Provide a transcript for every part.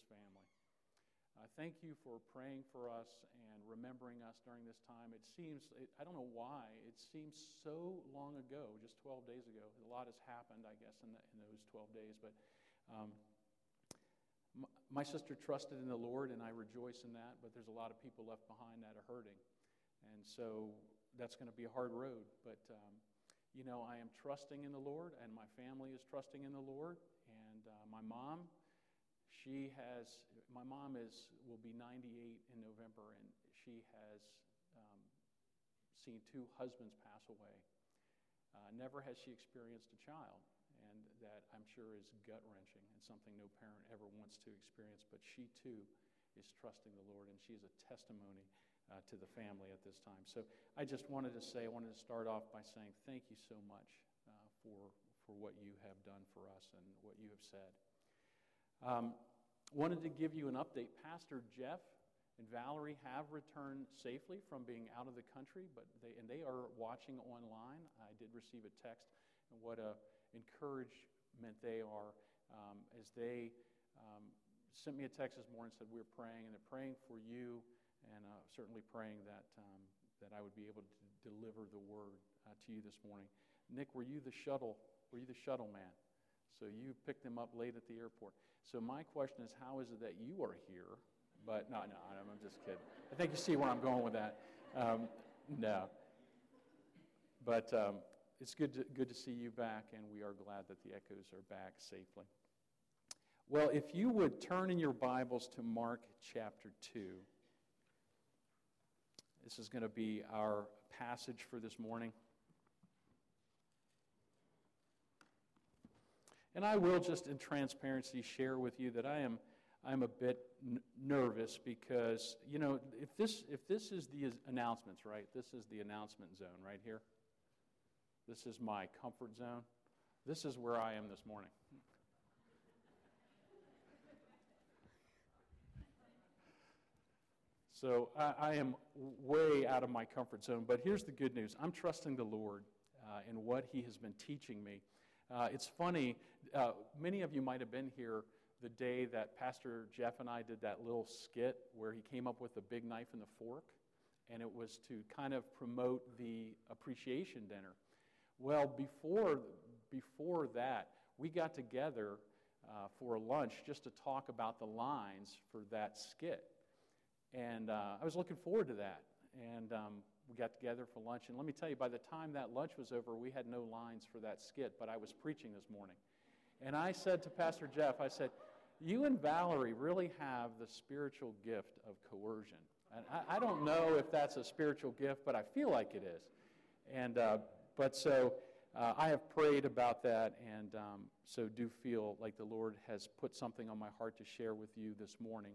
this family. Uh, thank you for praying for us and remembering us during this time. It seems, it, I don't know why, it seems so long ago, just 12 days ago. A lot has happened, I guess, in, the, in those 12 days. But um, my, my sister trusted in the Lord, and I rejoice in that, but there's a lot of people left behind that are hurting. And so that's going to be a hard road. But, um, you know, I am trusting in the Lord, and my family is trusting in the Lord. And uh, my mom, she has, my mom is, will be 98 in November, and she has um, seen two husbands pass away. Uh, never has she experienced a child, and that I'm sure is gut wrenching and something no parent ever wants to experience. But she too is trusting the Lord, and she is a testimony uh, to the family at this time. So I just wanted to say, I wanted to start off by saying thank you so much uh, for, for what you have done for us and what you have said. Um, wanted to give you an update. Pastor Jeff and Valerie have returned safely from being out of the country, but they, and they are watching online. I did receive a text, and what a encouragement they are um, as they um, sent me a text this morning and said, We're praying, and they're praying for you, and uh, certainly praying that, um, that I would be able to deliver the word uh, to you this morning. Nick, were you the shuttle? Were you the shuttle man? So you picked them up late at the airport. So my question is, how is it that you are here? But no, no, I'm just kidding. I think you see where I'm going with that. Um, no. But um, it's good to, good to see you back, and we are glad that the echoes are back safely. Well, if you would turn in your Bibles to Mark chapter 2, this is going to be our passage for this morning. And I will just in transparency share with you that I am I'm a bit n- nervous because you know if this if this is the announcements right this is the announcement zone right here this is my comfort zone. This is where I am this morning. So I, I, am way out of my comfort zone. But here's the good news I'm trusting the Lord uh, in what He has been teaching me. Uh, it's funny, uh, many of you might have been here the day that Pastor Jeff and I did that little skit where he came up with a big knife and the fork, and it was to kind of promote the appreciation dinner. Well, before, before that, we got together uh, for lunch just to talk about the lines for that skit. And uh, I was looking forward to that. And um, we got together for lunch. And let me tell you, by the time that lunch was over, we had no lines for that skit, but I was preaching this morning. And I said to Pastor Jeff, I said, You and Valerie really have the spiritual gift of coercion. And I, I don't know if that's a spiritual gift, but I feel like it is. And uh, but so uh, I have prayed about that, and um, so do feel like the Lord has put something on my heart to share with you this morning.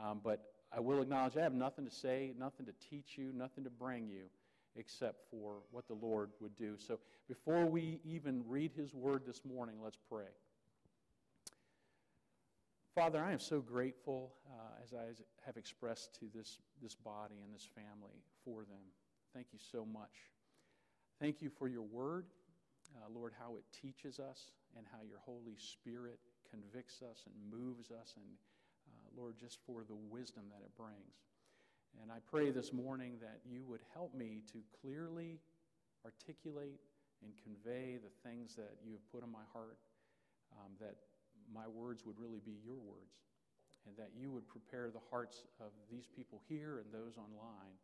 Um, but I will acknowledge I have nothing to say, nothing to teach you, nothing to bring you except for what the Lord would do. So before we even read His word this morning, let's pray. Father, I am so grateful, uh, as I have expressed to this, this body and this family, for them. Thank you so much. Thank you for your word, uh, Lord, how it teaches us and how your Holy Spirit convicts us and moves us, and Lord, just for the wisdom that it brings. And I pray this morning that you would help me to clearly articulate and convey the things that you have put in my heart, um, that my words would really be your words, and that you would prepare the hearts of these people here and those online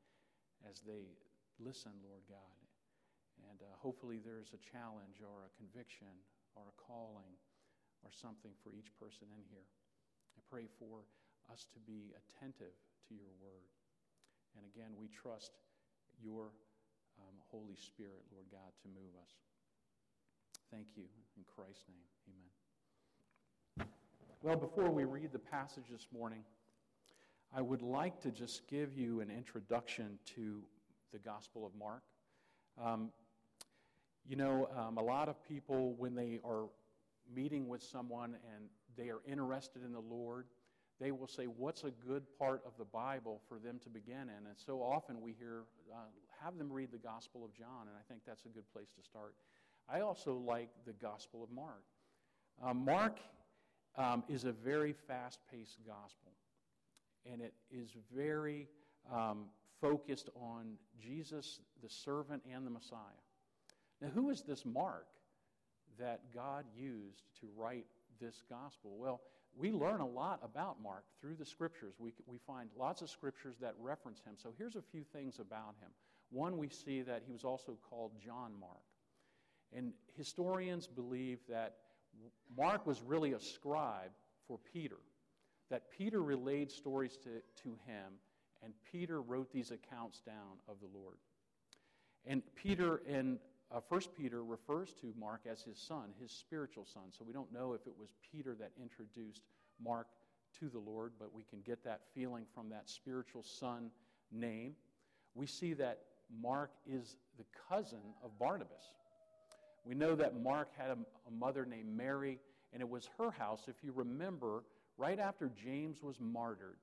as they listen, Lord God. And uh, hopefully, there's a challenge or a conviction or a calling or something for each person in here. I pray for us to be attentive to your word. And again, we trust your um, Holy Spirit, Lord God, to move us. Thank you. In Christ's name, amen. Well, before we read the passage this morning, I would like to just give you an introduction to the Gospel of Mark. Um, you know, um, a lot of people, when they are meeting with someone and they are interested in the Lord, they will say, What's a good part of the Bible for them to begin in? And so often we hear, uh, Have them read the Gospel of John, and I think that's a good place to start. I also like the Gospel of Mark. Uh, Mark um, is a very fast paced gospel. And it is very um, focused on Jesus, the servant, and the Messiah. Now, who is this Mark that God used to write this gospel? Well, we learn a lot about Mark through the scriptures. We, we find lots of scriptures that reference him. So here's a few things about him. One, we see that he was also called John Mark. And historians believe that Mark was really a scribe for Peter, that Peter relayed stories to, to him, and Peter wrote these accounts down of the Lord. And Peter in uh, First Peter refers to Mark as his son, his spiritual son. So we don't know if it was Peter that introduced Mark to the Lord, but we can get that feeling from that spiritual son name. We see that Mark is the cousin of Barnabas. We know that Mark had a, a mother named Mary, and it was her house, if you remember, right after James was martyred,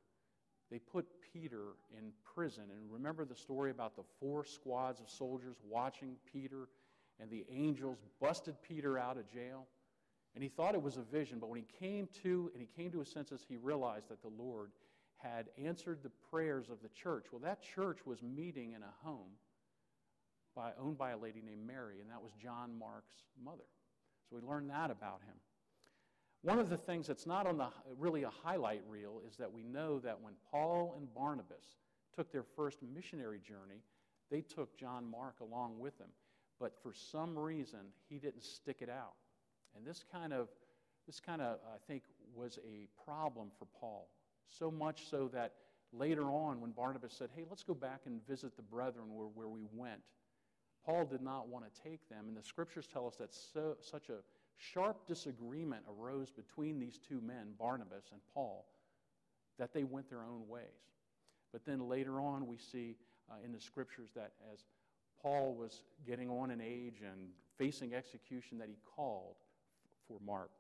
they put Peter in prison. And remember the story about the four squads of soldiers watching Peter, and the angels busted Peter out of jail? And he thought it was a vision, but when he came to and he came to his senses, he realized that the Lord had answered the prayers of the church. Well, that church was meeting in a home by, owned by a lady named Mary, and that was John Mark's mother. So we learned that about him. One of the things that's not on the really a highlight reel is that we know that when Paul and Barnabas took their first missionary journey, they took John Mark along with them. But for some reason, he didn't stick it out. And this kind of, this kind of, I think, was a problem for Paul. So much so that later on, when Barnabas said, Hey, let's go back and visit the brethren where, where we went, Paul did not want to take them. And the scriptures tell us that so, such a sharp disagreement arose between these two men, Barnabas and Paul, that they went their own ways. But then later on, we see uh, in the scriptures that as Paul was getting on in age and facing execution, that he called for Mark.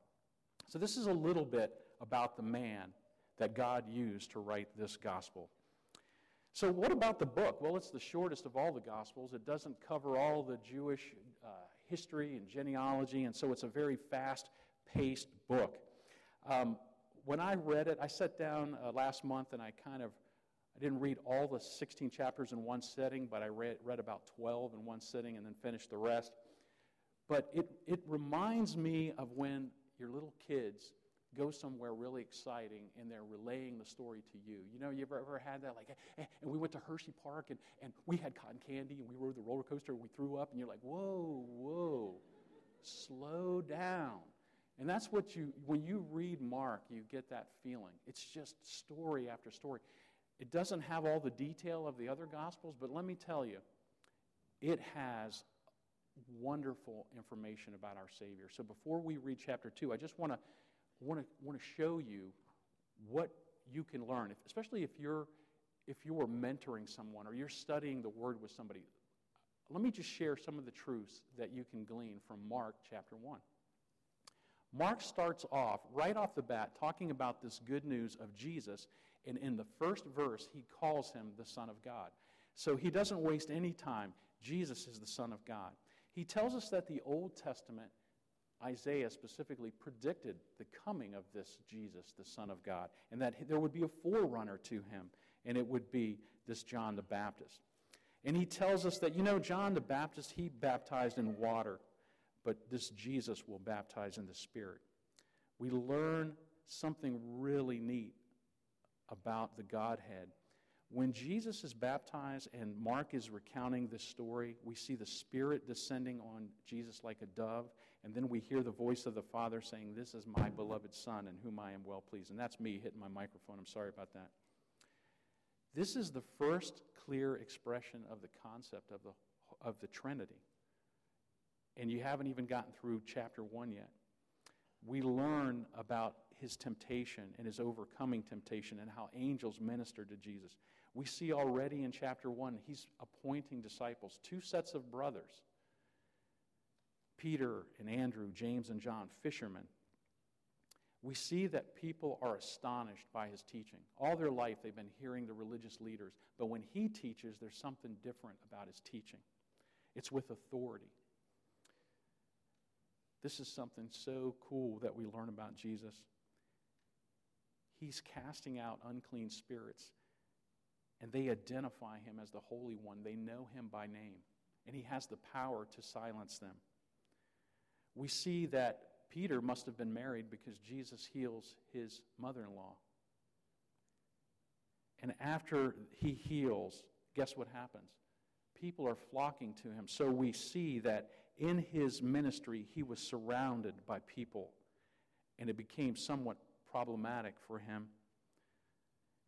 So, this is a little bit about the man that God used to write this gospel. So, what about the book? Well, it's the shortest of all the Gospels. It doesn't cover all the Jewish history and genealogy, and so it's a very fast paced book. Um, when I read it, I sat down uh, last month and I kind of I didn't read all the 16 chapters in one sitting, but I read, read about 12 in one sitting and then finished the rest. But it, it reminds me of when your little kids go somewhere really exciting and they're relaying the story to you. You know, you ever, ever had that? Like, eh, and we went to Hershey Park and, and we had cotton candy and we rode the roller coaster and we threw up and you're like, whoa, whoa, slow down. And that's what you, when you read Mark, you get that feeling. It's just story after story. It doesn't have all the detail of the other Gospels, but let me tell you, it has wonderful information about our Savior. So before we read chapter 2, I just want to want to want to show you what you can learn, if, especially if you're if you're mentoring someone or you're studying the Word with somebody. Let me just share some of the truths that you can glean from Mark chapter 1. Mark starts off right off the bat talking about this good news of Jesus, and in the first verse, he calls him the Son of God. So he doesn't waste any time. Jesus is the Son of God. He tells us that the Old Testament Isaiah specifically predicted the coming of this Jesus, the Son of God, and that there would be a forerunner to him, and it would be this John the Baptist. And he tells us that, you know, John the Baptist, he baptized in water, but this Jesus will baptize in the Spirit. We learn something really neat about the Godhead when Jesus is baptized and Mark is recounting this story, we see the Spirit descending on Jesus like a dove, and then we hear the voice of the Father saying, This is my beloved Son in whom I am well pleased. And that's me hitting my microphone. I'm sorry about that. This is the first clear expression of the concept of the, of the Trinity. And you haven't even gotten through chapter 1 yet. We learn about his temptation and his overcoming temptation and how angels ministered to Jesus. We see already in chapter 1, he's appointing disciples, two sets of brothers Peter and Andrew, James and John, fishermen. We see that people are astonished by his teaching. All their life, they've been hearing the religious leaders, but when he teaches, there's something different about his teaching. It's with authority. This is something so cool that we learn about Jesus. he's casting out unclean spirits. And they identify him as the Holy One. They know him by name. And he has the power to silence them. We see that Peter must have been married because Jesus heals his mother in law. And after he heals, guess what happens? People are flocking to him. So we see that in his ministry, he was surrounded by people, and it became somewhat problematic for him.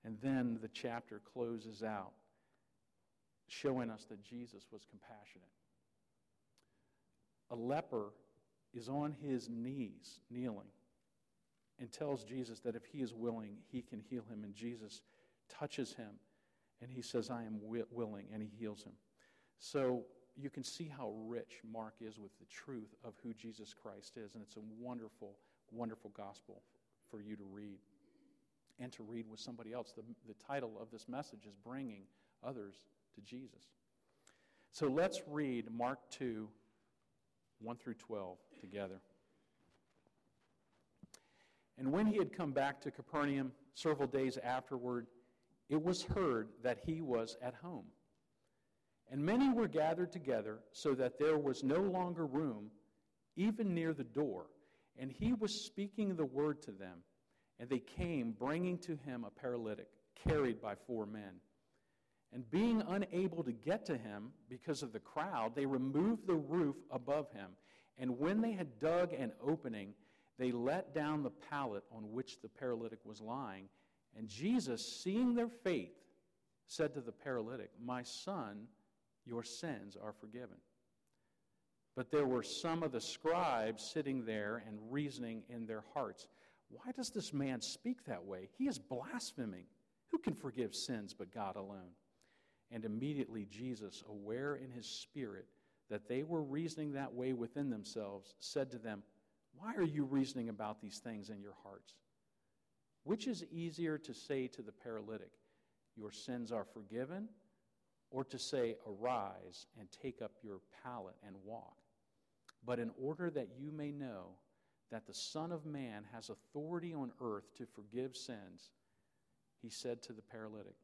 And then the chapter closes out, showing us that Jesus was compassionate. A leper is on his knees, kneeling, and tells Jesus that if he is willing, he can heal him. And Jesus touches him, and he says, I am willing, and he heals him. So you can see how rich Mark is with the truth of who Jesus Christ is, and it's a wonderful, wonderful gospel for you to read and to read with somebody else. The, the title of this message is Bringing Others to Jesus. So let's read Mark 2, 1 through 12 together. And when he had come back to Capernaum several days afterward, it was heard that he was at home. And many were gathered together so that there was no longer room, even near the door. And he was speaking the word to them. And they came, bringing to him a paralytic, carried by four men. And being unable to get to him because of the crowd, they removed the roof above him. And when they had dug an opening, they let down the pallet on which the paralytic was lying. And Jesus, seeing their faith, said to the paralytic, My son, your sins are forgiven. But there were some of the scribes sitting there and reasoning in their hearts, Why does this man speak that way? He is blaspheming. Who can forgive sins but God alone? And immediately Jesus, aware in his spirit that they were reasoning that way within themselves, said to them, Why are you reasoning about these things in your hearts? Which is easier to say to the paralytic, Your sins are forgiven? or to say, Arise and take up your pallet and walk. But in order that you may know that the Son of Man has authority on earth to forgive sins, he said to the paralytic,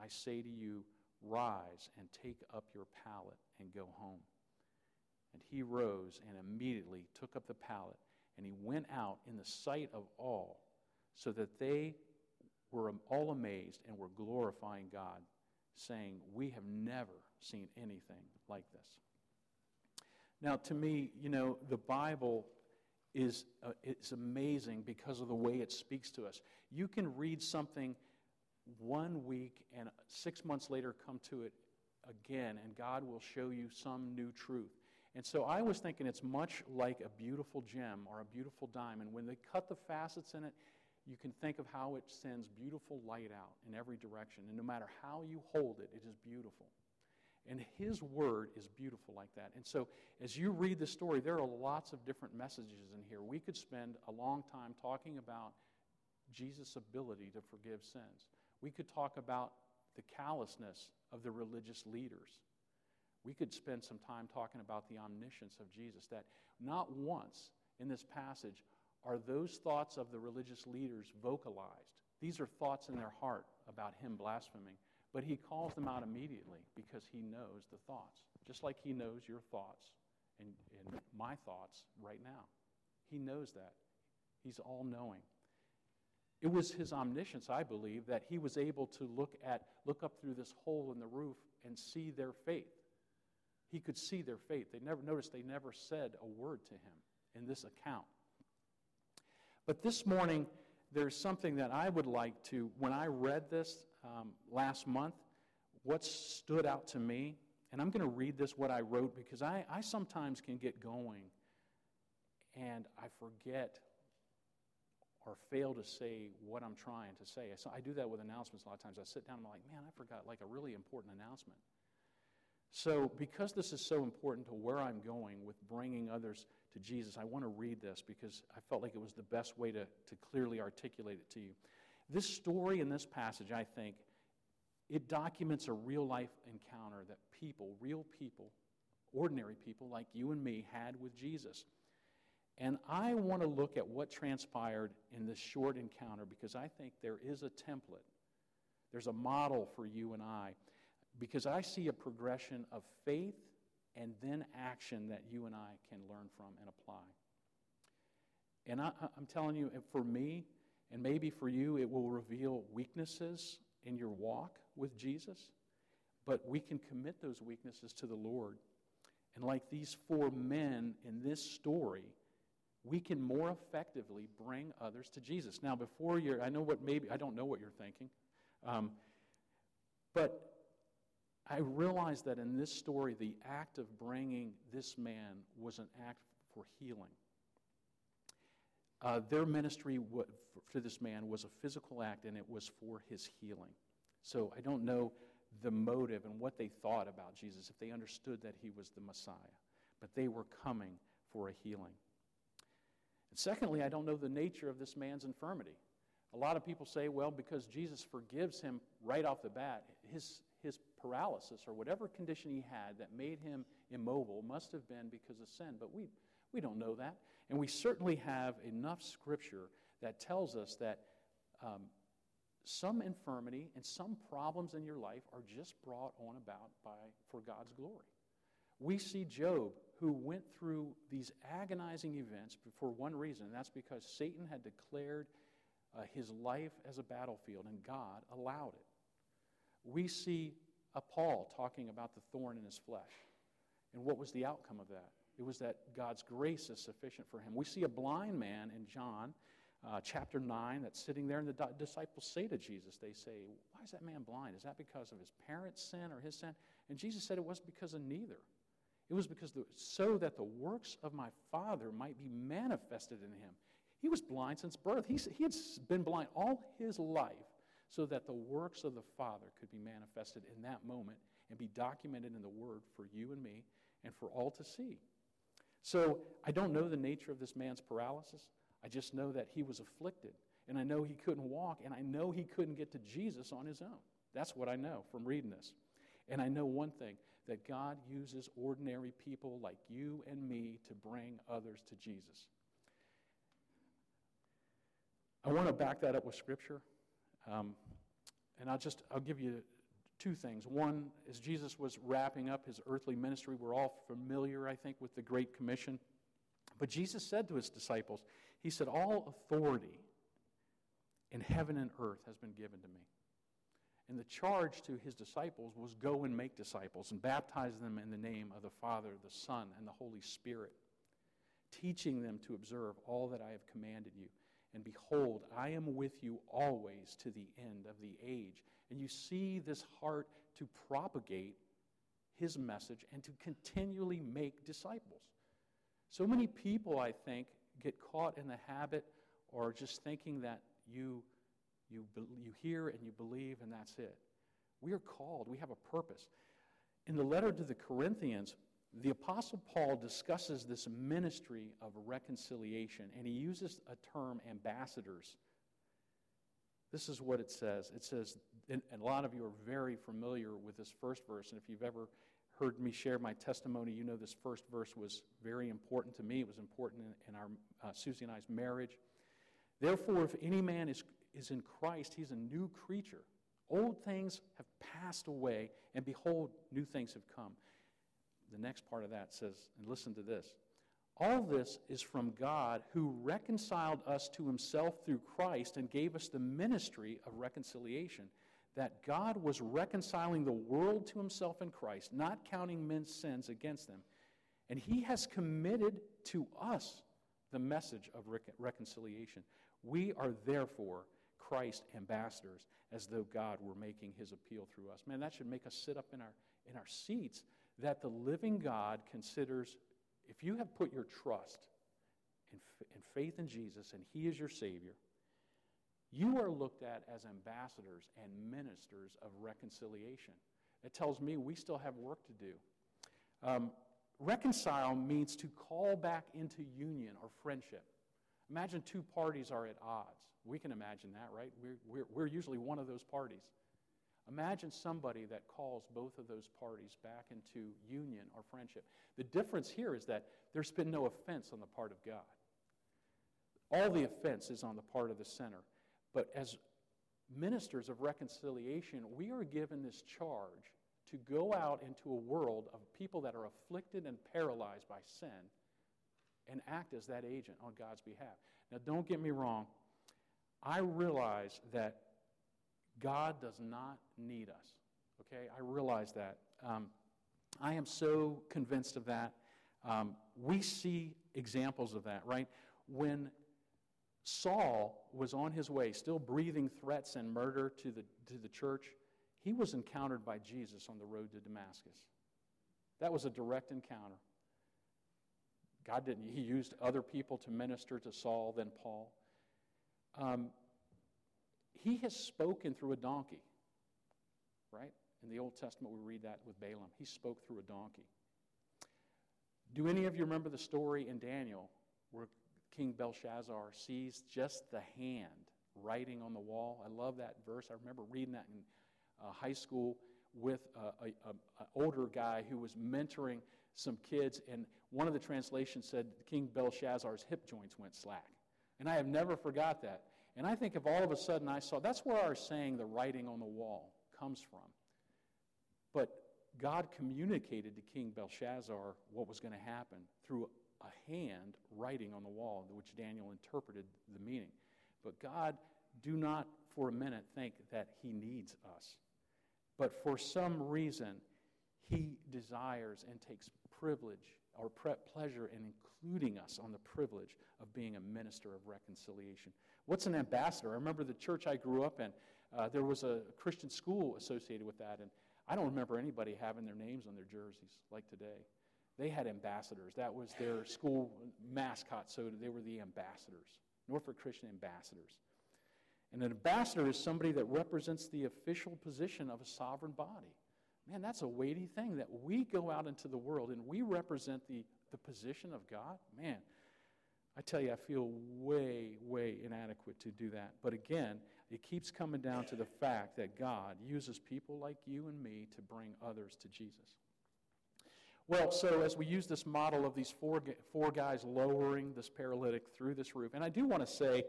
I say to you, Rise and take up your pallet and go home. And he rose and immediately took up the pallet, and he went out in the sight of all, so that they were all amazed and were glorifying God saying, We have never seen anything like this. Now, to me, you know, the Bible is uh, it's amazing because of the way it speaks to us. You can read something one week and six months later come to it again, and God will show you some new truth. And so I was thinking it's much like a beautiful gem or a beautiful diamond. When they cut the facets in it, you can think of how it sends beautiful light out in every direction. And no matter how you hold it, it is beautiful. And His Word is beautiful like that. And so, as you read the story, there are lots of different messages in here. We could spend a long time talking about Jesus' ability to forgive sins. We could talk about the callousness of the religious leaders. We could spend some time talking about the omniscience of Jesus, that not once in this passage are those thoughts of the religious leaders vocalized. These are thoughts in their heart about him blaspheming, but he calls them out immediately because he knows the thoughts, just like he knows your thoughts and, and my thoughts right now. He knows that. He's all knowing. It was his omniscience, I believe, that he was able to look at look up through this hole in the roof and see their faith. He could see their faith. They never noticed they never said a word to him in this account. But this morning, there's something that I would like to, when I read this um, last month, what stood out to me, and I'm going to read this, what I wrote, because I, I sometimes can get going and I forget or fail to say what I'm trying to say. So I do that with announcements a lot of times. I sit down and I'm like, man, I forgot like a really important announcement. So, because this is so important to where I'm going with bringing others to Jesus, I want to read this because I felt like it was the best way to, to clearly articulate it to you. This story in this passage, I think, it documents a real life encounter that people, real people, ordinary people like you and me, had with Jesus. And I want to look at what transpired in this short encounter because I think there is a template. There's a model for you and I because I see a progression of faith and then action that you and I can learn from and apply. And I, am telling you, for me, and maybe for you, it will reveal weaknesses in your walk with Jesus, but we can commit those weaknesses to the Lord. And like these four men in this story, we can more effectively bring others to Jesus. Now, before you're, I know what maybe, I don't know what you're thinking, um, but I realize that in this story, the act of bringing this man was an act for healing. Uh, their ministry to this man was a physical act, and it was for his healing. So I don't know the motive and what they thought about Jesus, if they understood that he was the Messiah. But they were coming for a healing. And secondly, I don't know the nature of this man's infirmity. A lot of people say, well, because Jesus forgives him right off the bat, his, his paralysis or whatever condition he had that made him immobile must have been because of sin. But we, we don't know that. And we certainly have enough scripture that tells us that um, some infirmity and some problems in your life are just brought on about by, for God's glory. We see Job, who went through these agonizing events for one reason, and that's because Satan had declared uh, his life as a battlefield, and God allowed it. We see a Paul talking about the thorn in his flesh. And what was the outcome of that? It was that God's grace is sufficient for him. We see a blind man in John uh, chapter 9 that's sitting there, and the disciples say to Jesus, they say, Why is that man blind? Is that because of his parents' sin or his sin? And Jesus said it was because of neither. It was because the, so that the works of my Father might be manifested in him. He was blind since birth. He, he had been blind all his life so that the works of the Father could be manifested in that moment and be documented in the Word for you and me and for all to see. So I don't know the nature of this man's paralysis. I just know that he was afflicted, and I know he couldn't walk, and I know he couldn't get to Jesus on his own. That's what I know from reading this. And I know one thing that God uses ordinary people like you and me to bring others to Jesus. I want to back that up with Scripture. Um, and I'll just I'll give you two things. One, as Jesus was wrapping up his earthly ministry, we're all familiar, I think, with the Great Commission. But Jesus said to his disciples, He said, All authority in heaven and earth has been given to me. And the charge to his disciples was go and make disciples and baptize them in the name of the Father, the Son, and the Holy Spirit, teaching them to observe all that I have commanded you. And behold, I am with you always to the end of the age. And you see this heart to propagate his message and to continually make disciples. So many people, I think, get caught in the habit or just thinking that you, you, you hear and you believe and that's it. We are called, we have a purpose. In the letter to the Corinthians, the Apostle Paul discusses this ministry of reconciliation, and he uses a term ambassadors. This is what it says. It says, and a lot of you are very familiar with this first verse, and if you've ever heard me share my testimony, you know this first verse was very important to me. It was important in, in our uh, Susie and I's marriage. Therefore, if any man is, is in Christ, he's a new creature. Old things have passed away, and behold, new things have come. The next part of that says, and listen to this all this is from God who reconciled us to himself through Christ and gave us the ministry of reconciliation that God was reconciling the world to himself in Christ, not counting men's sins against them. And he has committed to us the message of reconciliation. We are therefore Christ ambassadors, as though God were making his appeal through us. Man, that should make us sit up in our, in our seats that the living God considers if you have put your trust in, in faith in Jesus and he is your Savior, you are looked at as ambassadors and ministers of reconciliation. It tells me we still have work to do. Um, reconcile means to call back into union or friendship. Imagine two parties are at odds. We can imagine that, right? We're, we're, we're usually one of those parties. Imagine somebody that calls both of those parties back into union or friendship. The difference here is that there's been no offense on the part of God. All the offense is on the part of the sinner. But as ministers of reconciliation, we are given this charge to go out into a world of people that are afflicted and paralyzed by sin and act as that agent on God's behalf. Now, don't get me wrong. I realize that God does not need us. Okay? I realize that. Um, I am so convinced of that. Um, we see examples of that, right? When Saul was on his way, still breathing threats and murder to the, to the church, he was encountered by Jesus on the road to Damascus. That was a direct encounter. God didn't, he used other people to minister to Saul than Paul. Um, he has spoken through a donkey, right? In the Old Testament, we read that with Balaam. He spoke through a donkey. Do any of you remember the story in Daniel where King Belshazzar sees just the hand writing on the wall? I love that verse. I remember reading that in uh, high school with an older guy who was mentoring some kids, and one of the translations said King Belshazzar's hip joints went slack. And I have never forgot that. And I think if all of a sudden I saw, that's where our saying, the writing on the wall, comes from. But God communicated to King Belshazzar what was going to happen through a hand writing on the wall, which Daniel interpreted the meaning. But God, do not for a minute think that He needs us. But for some reason, He desires and takes privilege or pleasure in including us on the privilege of being a minister of reconciliation. What's an ambassador? I remember the church I grew up in, uh, there was a Christian school associated with that, and I don't remember anybody having their names on their jerseys like today. They had ambassadors. That was their school mascot, so they were the ambassadors, Norfolk Christian ambassadors. And an ambassador is somebody that represents the official position of a sovereign body. Man, that's a weighty thing that we go out into the world and we represent the, the position of God. Man, I tell you, I feel way, way inadequate to do that. But again, it keeps coming down to the fact that God uses people like you and me to bring others to Jesus. Well, so as we use this model of these four, four guys lowering this paralytic through this roof, and I do want to say,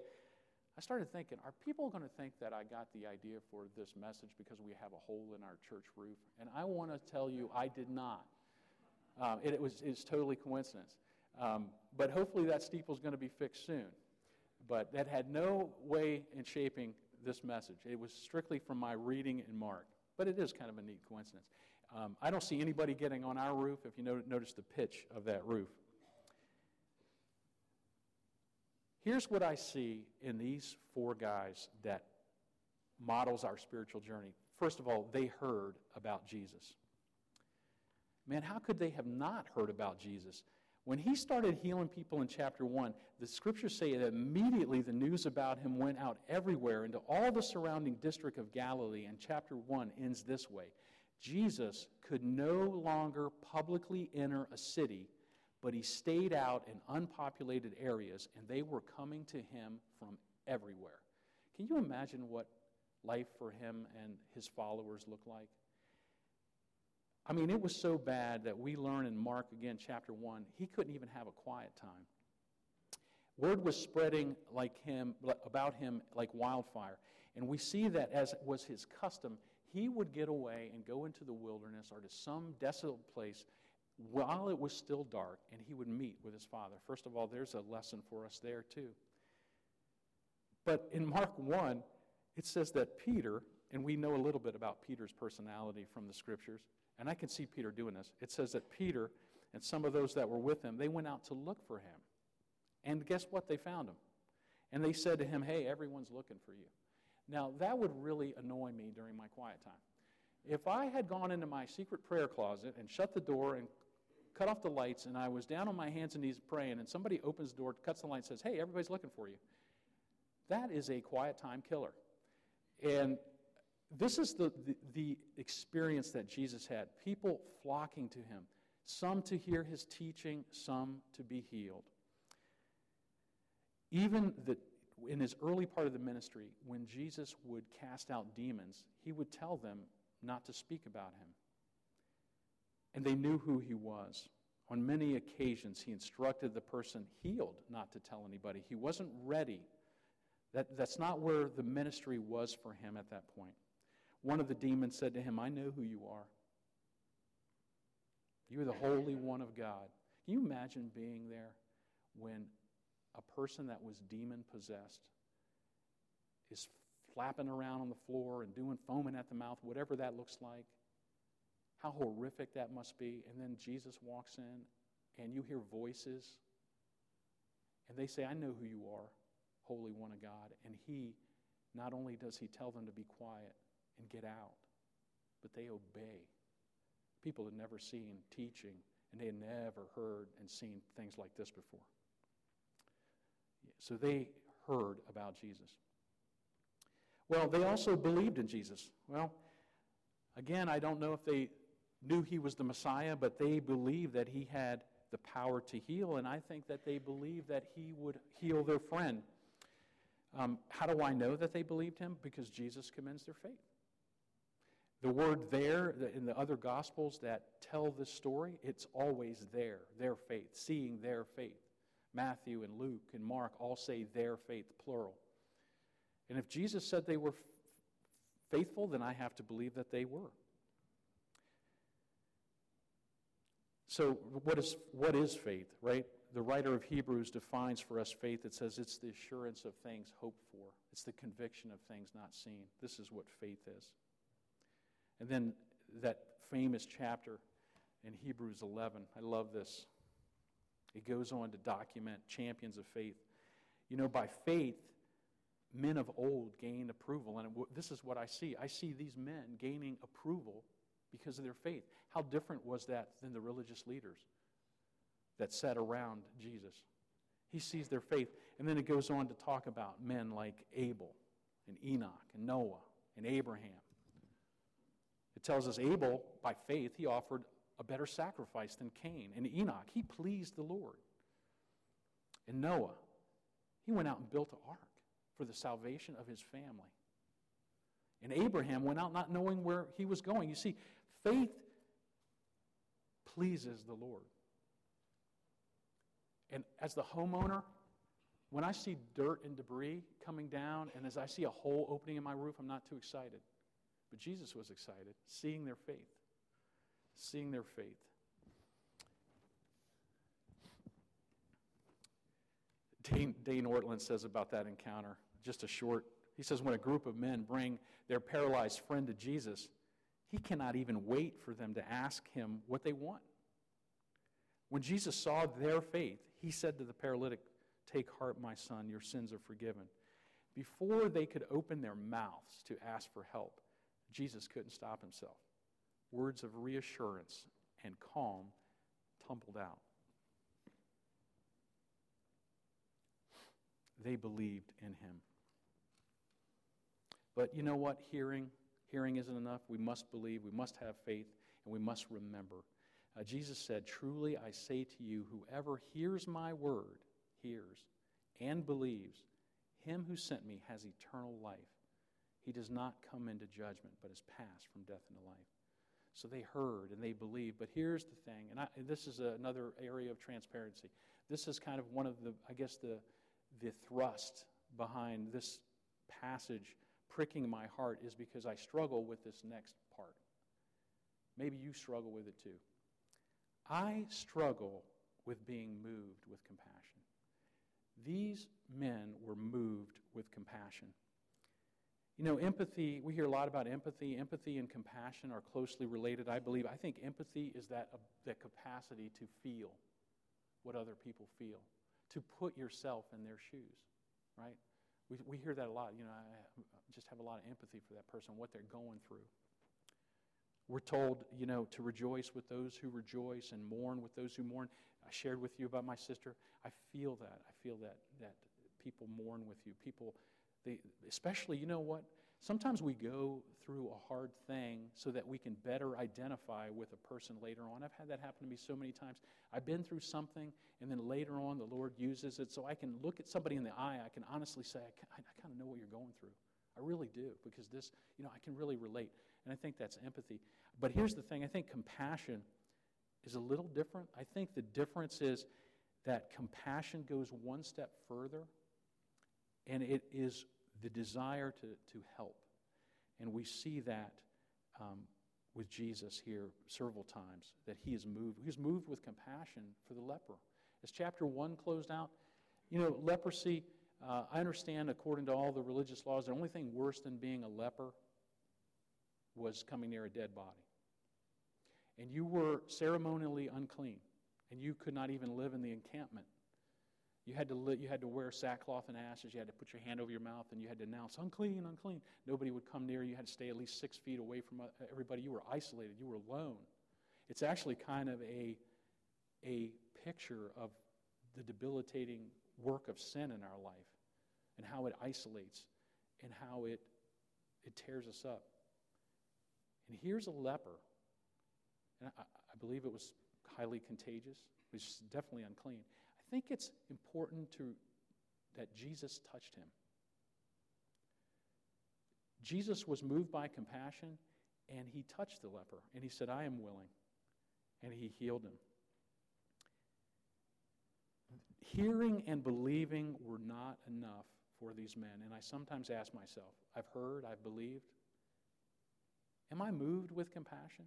I started thinking, are people going to think that I got the idea for this message because we have a hole in our church roof? And I want to tell you, I did not. Um, it, it, was totally coincidence. Um, but hopefully that steeple is going to be fixed soon. But that had no way in shaping this message. It was strictly from my reading in Mark. But it is kind of a neat coincidence. Um, I don't see anybody getting on our roof if you notice the pitch of that roof. Here's what I see in these four guys that models our spiritual journey. First of all, they heard about Jesus. Man, how could they have not heard about Jesus? When he started healing people in chapter 1, the scriptures say that immediately the news about him went out everywhere into all the surrounding district of Galilee, and chapter 1 ends this way Jesus could no longer publicly enter a city but he stayed out in unpopulated areas, and they were coming to him from everywhere. Can you imagine what life for him and his followers looked like? I mean, it was so bad that we learn in Mark again, chapter 1, he couldn't even have a quiet time. Word was spreading like him, about him like wildfire. And we see that as was his custom, he would get away and go into the wilderness or to some desolate place while it was still dark, and he would meet with his father. First of all, there's a lesson for us there, too. But in Mark 1, it says that Peter, and we know a little bit about Peter's personality from the scriptures, and I can see Peter doing this. It says that Peter and some of those that were with him, they went out to look for him. And guess what? They found him. And they said to him, Hey, everyone's looking for you. Now, that would really annoy me during my quiet time. If I had gone into my secret prayer closet and shut the door and cut off the lights, and I was down on my hands and knees praying, and somebody opens the door, cuts the light, and says, Hey, everybody's looking for you. That is a quiet time killer. And this is the, the, the, experience that Jesus had people flocking to him, some to hear his teaching, some to be healed. Even the, in his early part of the ministry, when Jesus would cast out demons, he would tell them not to speak about him and they knew who he was. On many occasions, he instructed the person healed not to tell anybody. He wasn't ready. That, that's not where the ministry was for him at that point. One of the demons said to him, I know who you are. You're the Holy One of God. Can you imagine being there when a person that was demon possessed is flapping around on the floor and doing foaming at the mouth, whatever that looks like? How horrific that must be. And then Jesus walks in and you hear voices and they say, I know who you are, Holy One of God. And he, not only does he tell them to be quiet and get out, but they obey. People had never seen teaching and they had never heard and seen things like this before. So they heard about Jesus. Well, they also believed in Jesus. Well, again, I don't know if they knew he was the Messiah, but they believed that he had the power to heal, and I think that they believed that he would heal their friend. Um, how do I know that they believed him? Because Jesus commends their faith. The word there in the other gospels that tell this story, it's always there, their faith, seeing their faith. Matthew and Luke and Mark all say their faith, plural. And if Jesus said they were faithful, then I have to believe that they were. So, what is, what is faith, right? The writer of Hebrews defines for us faith. It says it's the assurance of things hoped for, it's the conviction of things not seen. This is what faith is. And then that famous chapter in Hebrews 11, I love this. It goes on to document champions of faith. You know, by faith, men of old gained approval. And this is what I see I see these men gaining approval because of their faith. How different was that than the religious leaders that sat around Jesus? He sees their faith. And then it goes on to talk about men like Abel and Enoch and Noah and Abraham. It tells us Abel, by faith, he offered a better sacrifice than Cain. And Enoch, he pleased the Lord. And Noah, he went out and built an ark for the salvation of his family. And Abraham went out not knowing where he was going. You see, faith pleases the Lord. And as the homeowner, when I see dirt and debris coming down, and as I see a hole opening in my roof, I'm not too excited. But Jesus was excited, seeing their faith. Seeing their faith. Dane, Dane Ortlund says about that encounter, just a short, he says, when a group of men bring their paralyzed friend to Jesus, he cannot even wait for them to ask him what they want. When Jesus saw their faith, he said to the paralytic, Take heart, my son, your sins are forgiven. Before they could open their mouths to ask for help, Jesus couldn't stop himself. Words of reassurance and calm tumbled out. They believed in him. But you know what? Hearing Hearing isn't enough. We must believe, we must have faith, and we must remember. Uh, Jesus said, Truly I say to you, whoever hears my word, hears, and believes, him who sent me has eternal life. He does not come into judgment, but is passed from death into life. So they heard and they believed. But here's the thing, and, I, and this is another area of transparency. This is kind of one of the, I guess, the, the thrust behind this passage pricking my heart is because I struggle with this next part. Maybe you struggle with it too. I struggle with being moved with compassion. These men were moved with compassion. You know, empathy, we hear a lot about empathy. Empathy and compassion are closely related, I believe. I think empathy is that, uh, that capacity to feel what other people feel, to put yourself in their shoes, right? We, we hear that a lot. You know, I just have a lot of empathy for that person, what they're going through. We're told, you know, to rejoice with those who rejoice and mourn with those who mourn. I shared with you about my sister. I feel that. I feel that that people mourn with you. People, they, especially, you know what? Sometimes we go through a hard thing so that we can better identify with a person later on. I've had that happen to me so many times. I've been through something, and then later on, the Lord uses it so I can look at somebody in the eye. I can honestly say, I, kind of know what you're going through. I really do, because this, you know, I can really relate. And I think that's empathy. But here's the thing I think compassion is a little different. I think the difference is that compassion goes one step further, and it is the desire to, to help. And we see that um, with Jesus here several times, that he is moved. He's moved with compassion for the leper. As chapter 1 closed out, you know, leprosy, uh, I understand according to all the religious laws, the only thing worse than being a leper was coming near a dead body. And you were ceremonially unclean, and you could not even live in the encampment. You had, to li- you had to wear sackcloth and ashes. You had to put your hand over your mouth and you had to announce, unclean, unclean. Nobody would come near you. You had to stay at least six feet away from uh, everybody. You were isolated. You were alone. It's actually kind of a, a picture of the debilitating work of sin in our life and how it isolates and how it, it tears us up. And here's a leper. And I, I believe it was highly contagious. It was definitely unclean. I think it's important to, that Jesus touched him. Jesus was moved by compassion and he touched the leper and he said, I am willing. And he healed him. Hearing and believing were not enough for these men. And I sometimes ask myself, I've heard, I've believed. Am I moved with compassion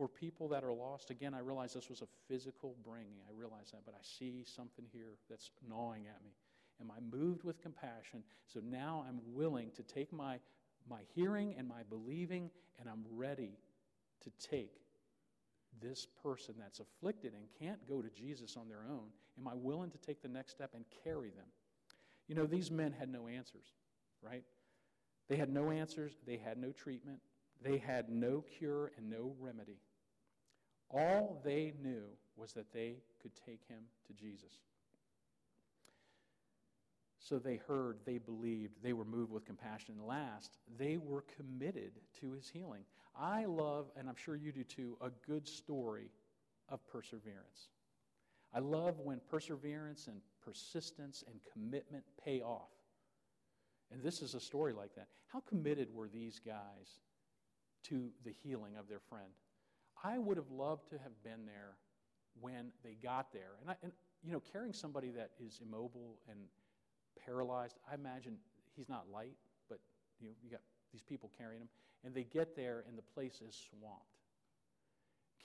for people that are lost? Again, I realize this was a physical bringing. I realize that, but I see something here that's gnawing at me. Am I moved with compassion? So now I'm willing to take my, my hearing and my believing, and I'm ready to take this person that's afflicted and can't go to Jesus on their own. Am I willing to take the next step and carry them? You know, these men had no answers, right? They had no answers, they had no treatment, they had no cure and no remedy. All they knew was that they could take him to Jesus. So they heard, they believed, they were moved with compassion. And last, they were committed to his healing. I love, and I'm sure you do too, a good story of perseverance. I love when perseverance and persistence and commitment pay off. And this is a story like that. How committed were these guys to the healing of their friend? I would have loved to have been there when they got there. And, I, and you know, carrying somebody that is immobile and paralyzed, I imagine he's not light, but you know, you got these people carrying him, and they get there and the place is swamped.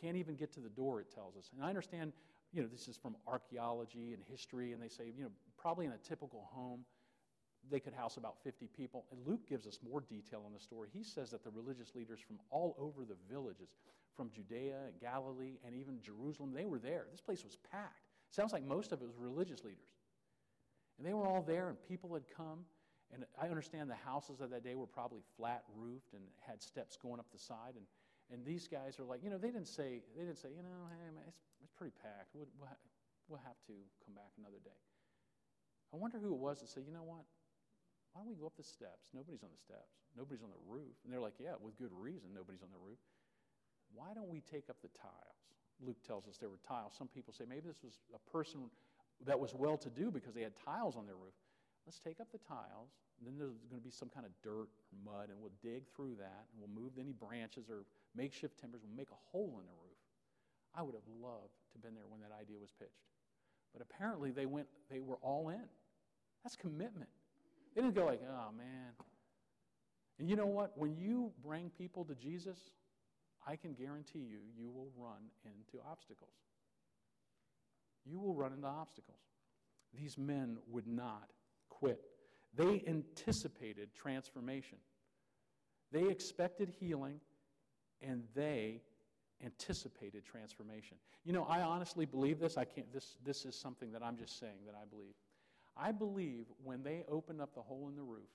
Can't even get to the door, it tells us. And I understand you know, this is from archaeology and history, and they say, you know, probably in a typical home, they could house about 50 people. And Luke gives us more detail on the story. He says that the religious leaders from all over the villages, from Judea and Galilee and even Jerusalem, they were there. This place was packed. Sounds like most of it was religious leaders. And they were all there, and people had come. And I understand the houses of that day were probably flat roofed and had steps going up the side. And and these guys are like, you know, they didn't say, they didn't say, you know, hey, man, it's, it's pretty packed. We'll, we'll, we'll have to come back another day. I wonder who it was that said, you know what? Why don't we go up the steps? Nobody's on the steps. Nobody's on the roof. And they're like, yeah, with good reason, nobody's on the roof. Why don't we take up the tiles? Luke tells us there were tiles. Some people say maybe this was a person that was well to do because they had tiles on their roof. Let's take up the tiles. then there's going to be some kind of dirt or mud, and we'll dig through that, and we'll move any branches or makeshift timbers, we'll make a hole in the roof. I would have loved to have been there when that idea was pitched. But apparently they went, they were all in. That's commitment. They didn't go like, oh man. And you know what? When you bring people to Jesus, I can guarantee you, you will run into obstacles. You will run into obstacles. These men would not quit. They anticipated transformation. They expected healing, and they anticipated transformation. You know, I honestly believe this. I can't, this, this is something that I'm just saying that I believe. I believe when they opened up the hole in the roof,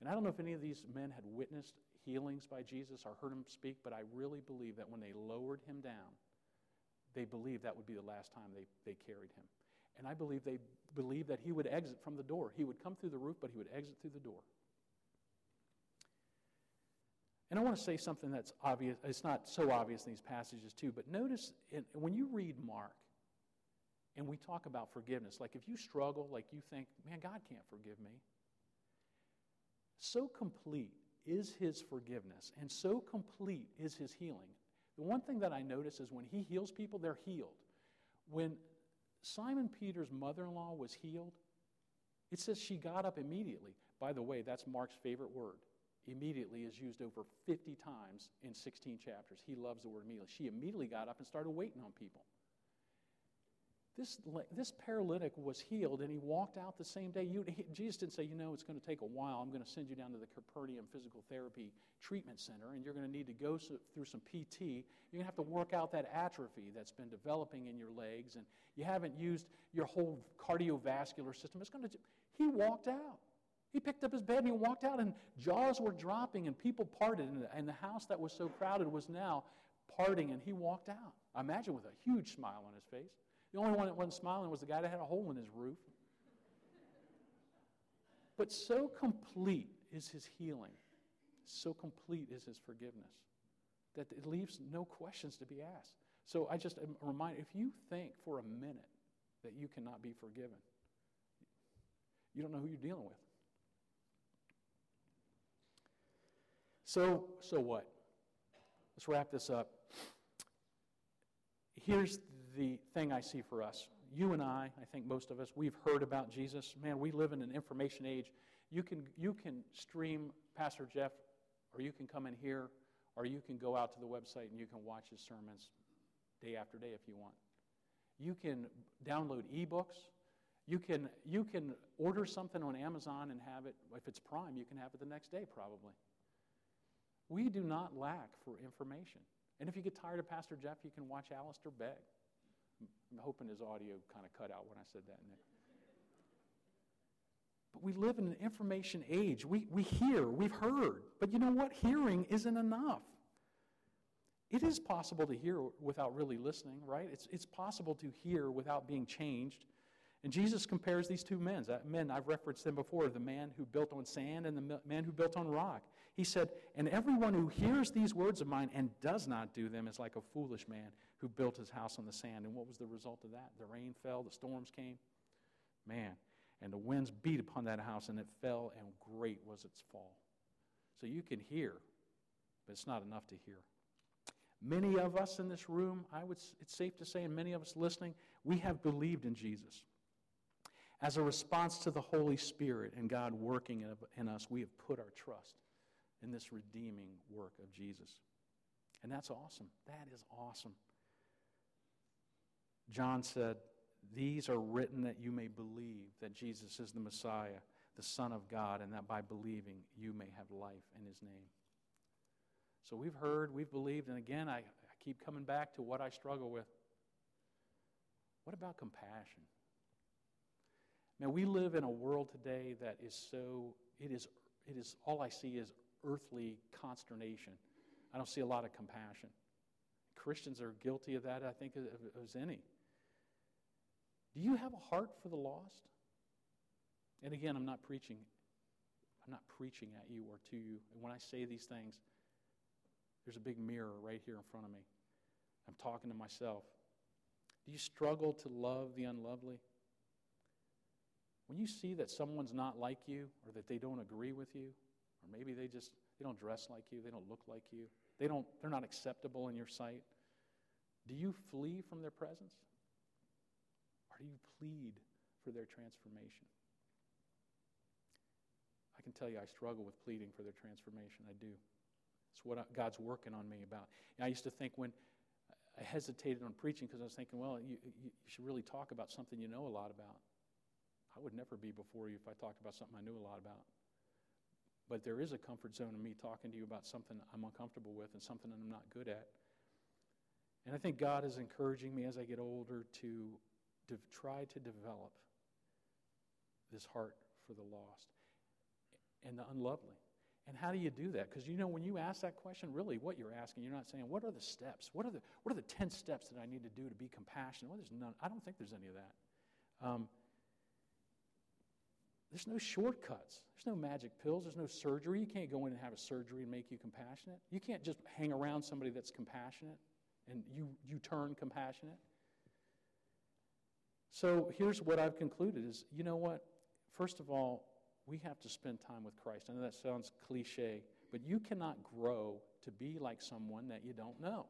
and I don't know if any of these men had witnessed healings by Jesus or heard him speak, but I really believe that when they lowered him down, they believed that would be the last time they, they carried him. And I believe they believed that he would exit from the door. He would come through the roof, but he would exit through the door. And I want to say something that's obvious. It's not so obvious in these passages, too, but notice in, when you read Mark and we talk about forgiveness, like if you struggle, like you think, man, God can't forgive me. So complete is his forgiveness and so complete is his healing. The one thing that I notice is when he heals people, they're healed. When Simon Peter's mother in law was healed, it says she got up immediately. By the way, that's Mark's favorite word. Immediately is used over 50 times in 16 chapters. He loves the word immediately. She immediately got up and started waiting on people. This, this paralytic was healed and he walked out the same day. You, he, Jesus didn't say, you know, it's going to take a while. I'm going to send you down to the Capernaum Physical Therapy Treatment Center and you're going to need to go so, through some PT. You're going to have to work out that atrophy that's been developing in your legs and you haven't used your whole cardiovascular system. It's going to, he walked out. He picked up his bed and he walked out, and jaws were dropping, and people parted, and the house that was so crowded was now parting, and he walked out. I imagine with a huge smile on his face. The only one that wasn't smiling was the guy that had a hole in his roof. But so complete is his healing, so complete is his forgiveness, that it leaves no questions to be asked. So I just remind if you think for a minute that you cannot be forgiven, you don't know who you're dealing with. So, so what? Let's wrap this up. Here's the thing I see for us. You and I, I think most of us, we've heard about Jesus. Man, we live in an information age. You can, you can stream Pastor Jeff, or you can come in here, or you can go out to the website and you can watch his sermons day after day if you want. You can download ebooks. You can, you can order something on Amazon and have it, if it's Prime, you can have it the next day probably. We do not lack for information. And if you get tired of Pastor Jeff, you can watch Alistair Begg. I'm hoping his audio kind of cut out when I said that. But we live in an information age. We, we hear, we've heard. But you know what? Hearing isn't enough. It is possible to hear without really listening, right? It's, it's possible to hear without being changed. And Jesus compares these two men. Men, I've referenced them before the man who built on sand and the man who built on rock. He said, And everyone who hears these words of mine and does not do them is like a foolish man who built his house on the sand. And what was the result of that? The rain fell, the storms came. Man, and the winds beat upon that house, and it fell, and great was its fall. So you can hear, but it's not enough to hear. Many of us in this room, I would, it's safe to say, and many of us listening, we have believed in Jesus. As a response to the Holy Spirit and God working in us, we have put our trust in this redeeming work of Jesus. And that's awesome. That is awesome. John said, These are written that you may believe that Jesus is the Messiah, the Son of God, and that by believing you may have life in his name. So we've heard, we've believed, and again, I, I keep coming back to what I struggle with. What about compassion? Man, we live in a world today that is so, it is, it is, all I see is earthly consternation. I don't see a lot of compassion. Christians are guilty of that, I think, as any. Do you have a heart for the lost? And again, I'm not preaching. I'm not preaching at you or to you. And when I say these things, there's a big mirror right here in front of me. I'm talking to myself. Do you struggle to love the unlovely? When you see that someone's not like you or that they don't agree with you, or maybe they just they don't dress like you, they don't look like you, they don't they're not acceptable in your sight, do you flee from their presence? Or do you plead for their transformation? I can tell you I struggle with pleading for their transformation. I do. It's what God's working on me about. I used to think when I hesitated on preaching because I was thinking, well, you, you should really talk about something you know a lot about. I would never be before you if I talked about something I knew a lot about. But there is a comfort zone in me talking to you about something I'm uncomfortable with and something that I'm not good at. And I think God is encouraging me as I get older to, to try to develop this heart for the lost and the unlovely. And how do you do that? Because you know, when you ask that question, really what you're asking, you're not saying, what are the steps? What are the, what are the 10 steps that I need to do to be compassionate? Well, there's none. I don't think there's any of that. Um, there's no shortcuts. There's no magic pills. There's no surgery. You can't go in and have a surgery and make you compassionate. You can't just hang around somebody that's compassionate and you, you turn compassionate. So here's what I've concluded is, you know what? First of all, we have to spend time with Christ. I know that sounds cliche, but you cannot grow to be like someone that you don't know.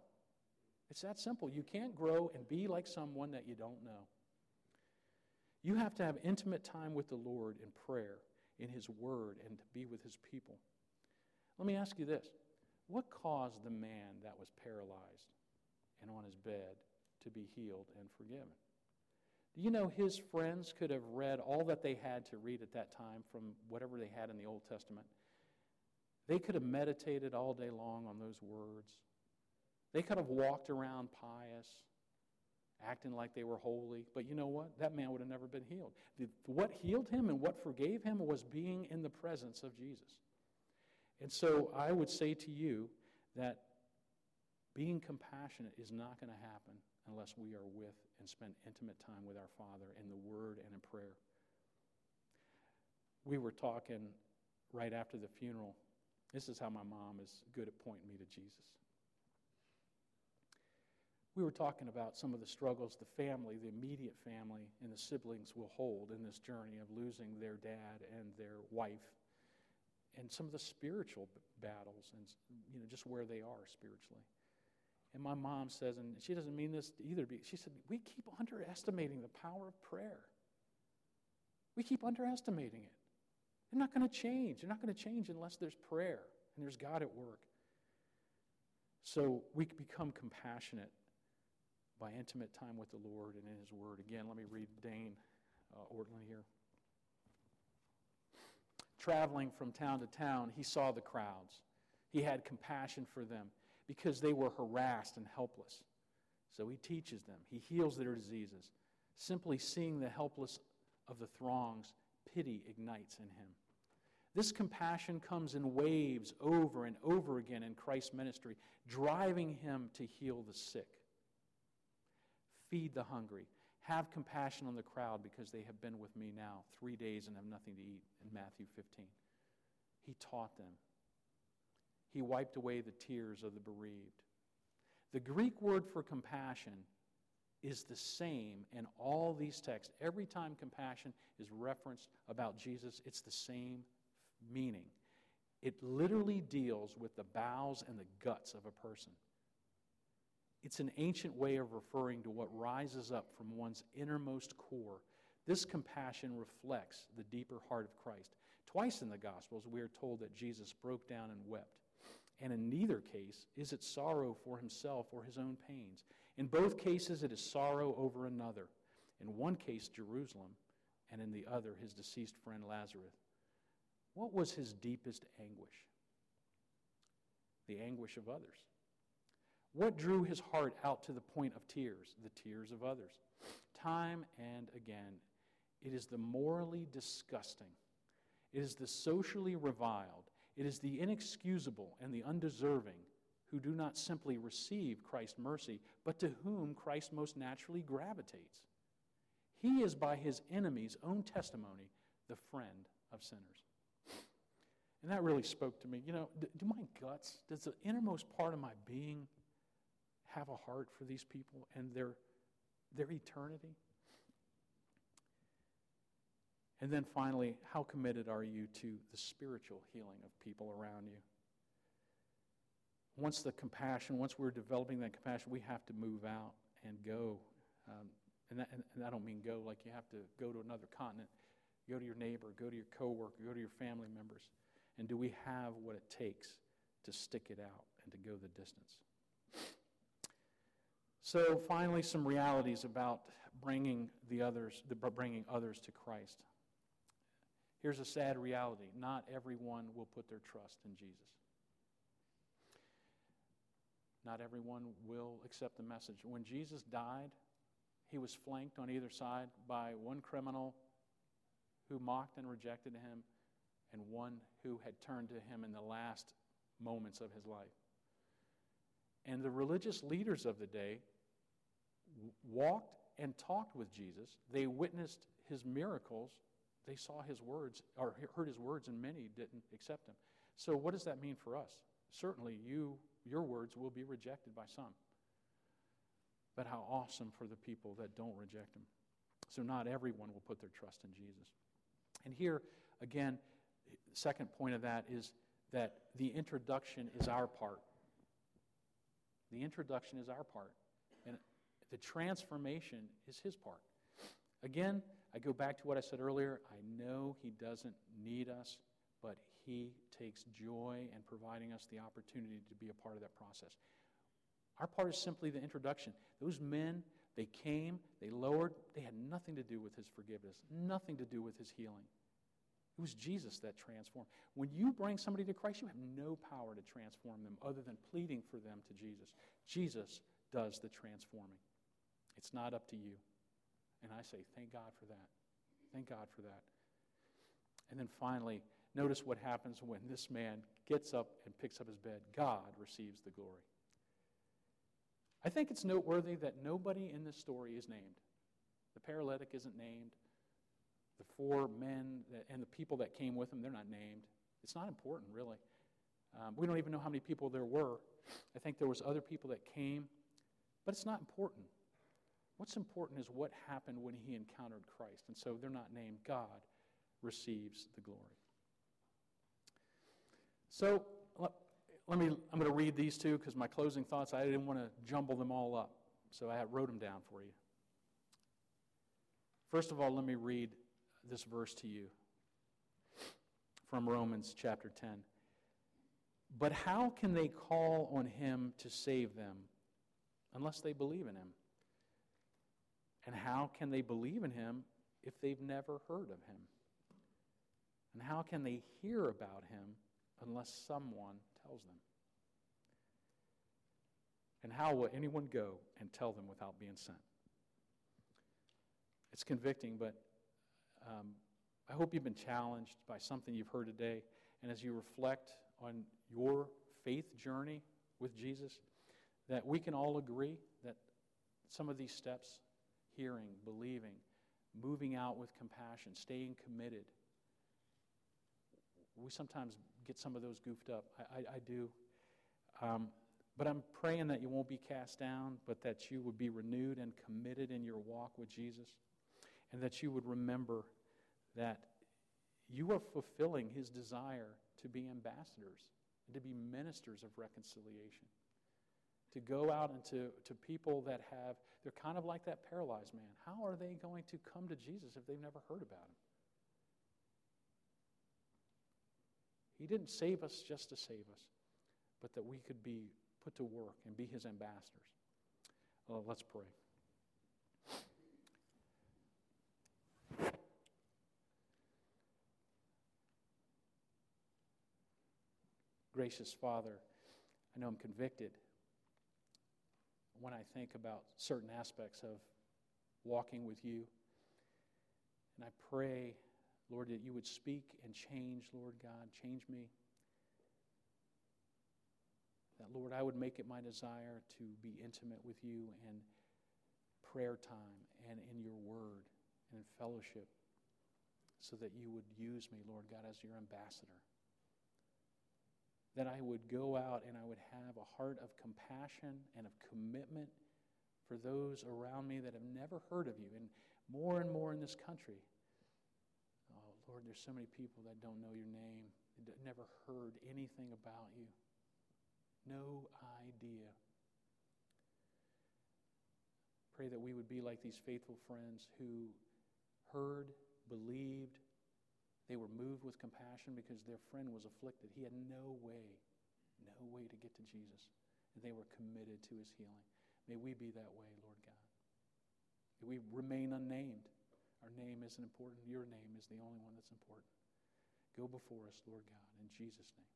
It's that simple. You can't grow and be like someone that you don't know. You have to have intimate time with the Lord in prayer, in His Word, and to be with His people. Let me ask you this What caused the man that was paralyzed and on his bed to be healed and forgiven? Do you know his friends could have read all that they had to read at that time from whatever they had in the Old Testament? They could have meditated all day long on those words. They could have walked around pious, acting like they were holy. But you know what? That man would have never been healed. What healed him and what forgave him was being in the presence of Jesus. And so I would say to you that being compassionate is not going to happen unless we are with and spend intimate time with our Father in the Word and in prayer. We were talking right after the funeral. This is how my mom is good at pointing me to Jesus. We were talking about some of the struggles the family, the immediate family, and the siblings will hold in this journey of losing their dad and their wife, and some of the spiritual battles, and you know just where they are spiritually. And my mom says, and she doesn't mean this either, she said, We keep underestimating the power of prayer. We keep underestimating it. They're not going to change. They're not going to change unless there's prayer and there's God at work. So we become compassionate by intimate time with the Lord and in His Word. Again, let me read Dane uh, Ortlund here. Traveling from town to town, he saw the crowds. He had compassion for them because they were harassed and helpless. So he teaches them, he heals their diseases. Simply seeing the helpless of the throngs, pity ignites in him. This compassion comes in waves over and over again in Christ's ministry, driving him to heal the sick, feed the hungry, have compassion on the crowd because they have been with me now three days and have nothing to eat in Matthew 15. He taught them, he wiped away the tears of the bereaved. The Greek word for compassion is the same in all these texts. Every time compassion is referenced about Jesus, it's the same meaning. It literally deals with the bowels and the guts of a person. It's an ancient way of referring to what rises up from one's innermost core. This compassion reflects the deeper heart of Christ. Twice in the Gospels, we are told that Jesus broke down and wept. And in neither case is it sorrow for himself or his own pains. In both cases, it is sorrow over another. In one case, Jerusalem, and in the other, his deceased friend Lazarus. What was his deepest anguish? The anguish of others. What drew his heart out to the point of tears? The tears of others. Time and again, it is the morally disgusting, it is the socially reviled, it is the inexcusable and the undeserving who do not simply receive Christ's mercy, but to whom Christ most naturally gravitates. He is, by his enemies' own testimony, the friend of sinners. And that really spoke to me. You know, do my guts, does the innermost part of my being have a heart for these people and their, their eternity? And then finally, how committed are you to the spiritual healing of people around you? Once the compassion, once we're developing that compassion, we have to move out and go. Um, and, that, and, and I don't mean go like you have to go to another continent. Go to your neighbor, go to your coworker, go to your family members. And do we have what it takes to stick it out and to go the distance? So finally, some realities about bringing the others, bringing others to Christ. Here's a sad reality not everyone will put their trust in Jesus. Not everyone will accept the message. When Jesus died, he was flanked on either side by one criminal who mocked and rejected him, and one who had turned to him in the last moments of his life. And the religious leaders of the day walked and talked with Jesus. They witnessed his miracles they saw his words or heard his words, and many didn't accept him. So, what does that mean for us? Certainly, you, your words will be rejected by some. But how awesome for the people that don't reject him. So, not everyone will put their trust in Jesus. And here, again, second point of that is that the introduction is our part. The introduction is our part. The transformation is his part. Again, I go back to what I said earlier. I know he doesn't need us, but he takes joy in providing us the opportunity to be a part of that process. Our part is simply the introduction. Those men, they came, they lowered, they had nothing to do with his forgiveness, nothing to do with his healing. It was Jesus that transformed. When you bring somebody to Christ, you have no power to transform them other than pleading for them to Jesus. Jesus does the transforming. It's not up to you. And I say, thank God for that. Thank God for that. And then finally, notice what happens when this man gets up and picks up his bed. God receives the glory. I think it's noteworthy that nobody in this story is named. The paralytic isn't named. The four men that, and the people that came with him, they're not named. It's not important, really. Um, we don't even know how many people there were. I think there was other people that came, but it's not important. What's important is what happened when he encountered Christ. And so they're not named. God receives the glory. So let, me, I'm going to read these two because my closing thoughts, I didn't want to jumble them all up. So I wrote them down for you. First of all, let me read this verse to you from Romans chapter 10. But how can they call on him to save them unless they believe in him? And how can they believe in him if they've never heard of him? And how can they hear about him unless someone tells them? And how will anyone go and tell them without being sent? It's convicting, but um, I hope you've been challenged by something you've heard today. And as you reflect on your faith journey with Jesus, that we can all agree that some of these steps hearing, believing, moving out with compassion, staying committed. We sometimes get some of those goofed up. I, I, I do. Um, but I'm praying that you won't be cast down, but that you would be renewed and committed in your walk with Jesus, and that you would remember that you are fulfilling his desire to be ambassadors and to be ministers of reconciliation to go out and to, to people that have, they're kind of like that paralyzed man. How are they going to come to Jesus if they've never heard about him? He didn't save us just to save us, but that we could be put to work and be his ambassadors. Uh, let's pray. Gracious Father, I know I'm convicted when I think about certain aspects of walking with you. And I pray, Lord, that you would speak and change, Lord God, change me. That, Lord, I would make it my desire to be intimate with you in prayer time and in your word and in fellowship so that you would use me, Lord God, as your ambassador that I would go out and I would have a heart of compassion and of commitment for those around me that have never heard of you. And more and more in this country, oh, Lord, there's so many people that don't know your name, never heard anything about you. No idea. Pray that we would be like these faithful friends who heard, believed, they were moved with compassion because their friend was afflicted. He had no way, no way to get to Jesus. And they were committed to his healing. May we be that way, Lord God. May we remain unnamed. Our name isn't important. Your name is the only one that's important. Go before us, Lord God, in Jesus' name.